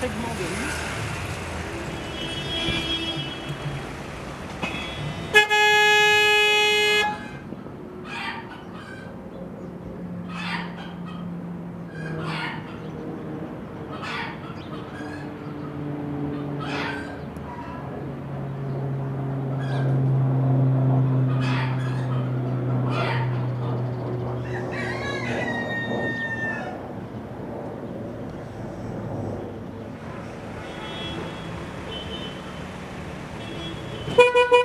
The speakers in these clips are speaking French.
segment de rue Ha ha ha!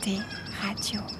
radio.com